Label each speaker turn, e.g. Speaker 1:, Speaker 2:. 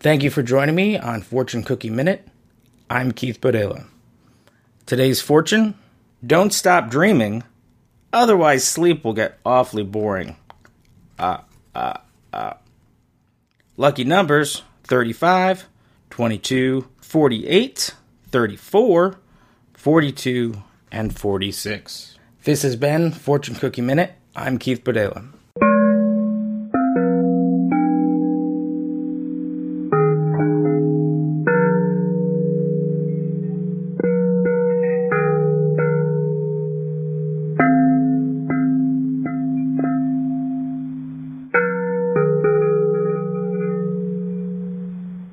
Speaker 1: Thank you for joining me on Fortune Cookie Minute. I'm Keith Bodela. Today's fortune don't stop dreaming, otherwise, sleep will get awfully boring. Ah, ah, ah. Lucky numbers 35, 22, 48, 34, 42, and 46. This has been Fortune Cookie Minute. I'm Keith Bodela.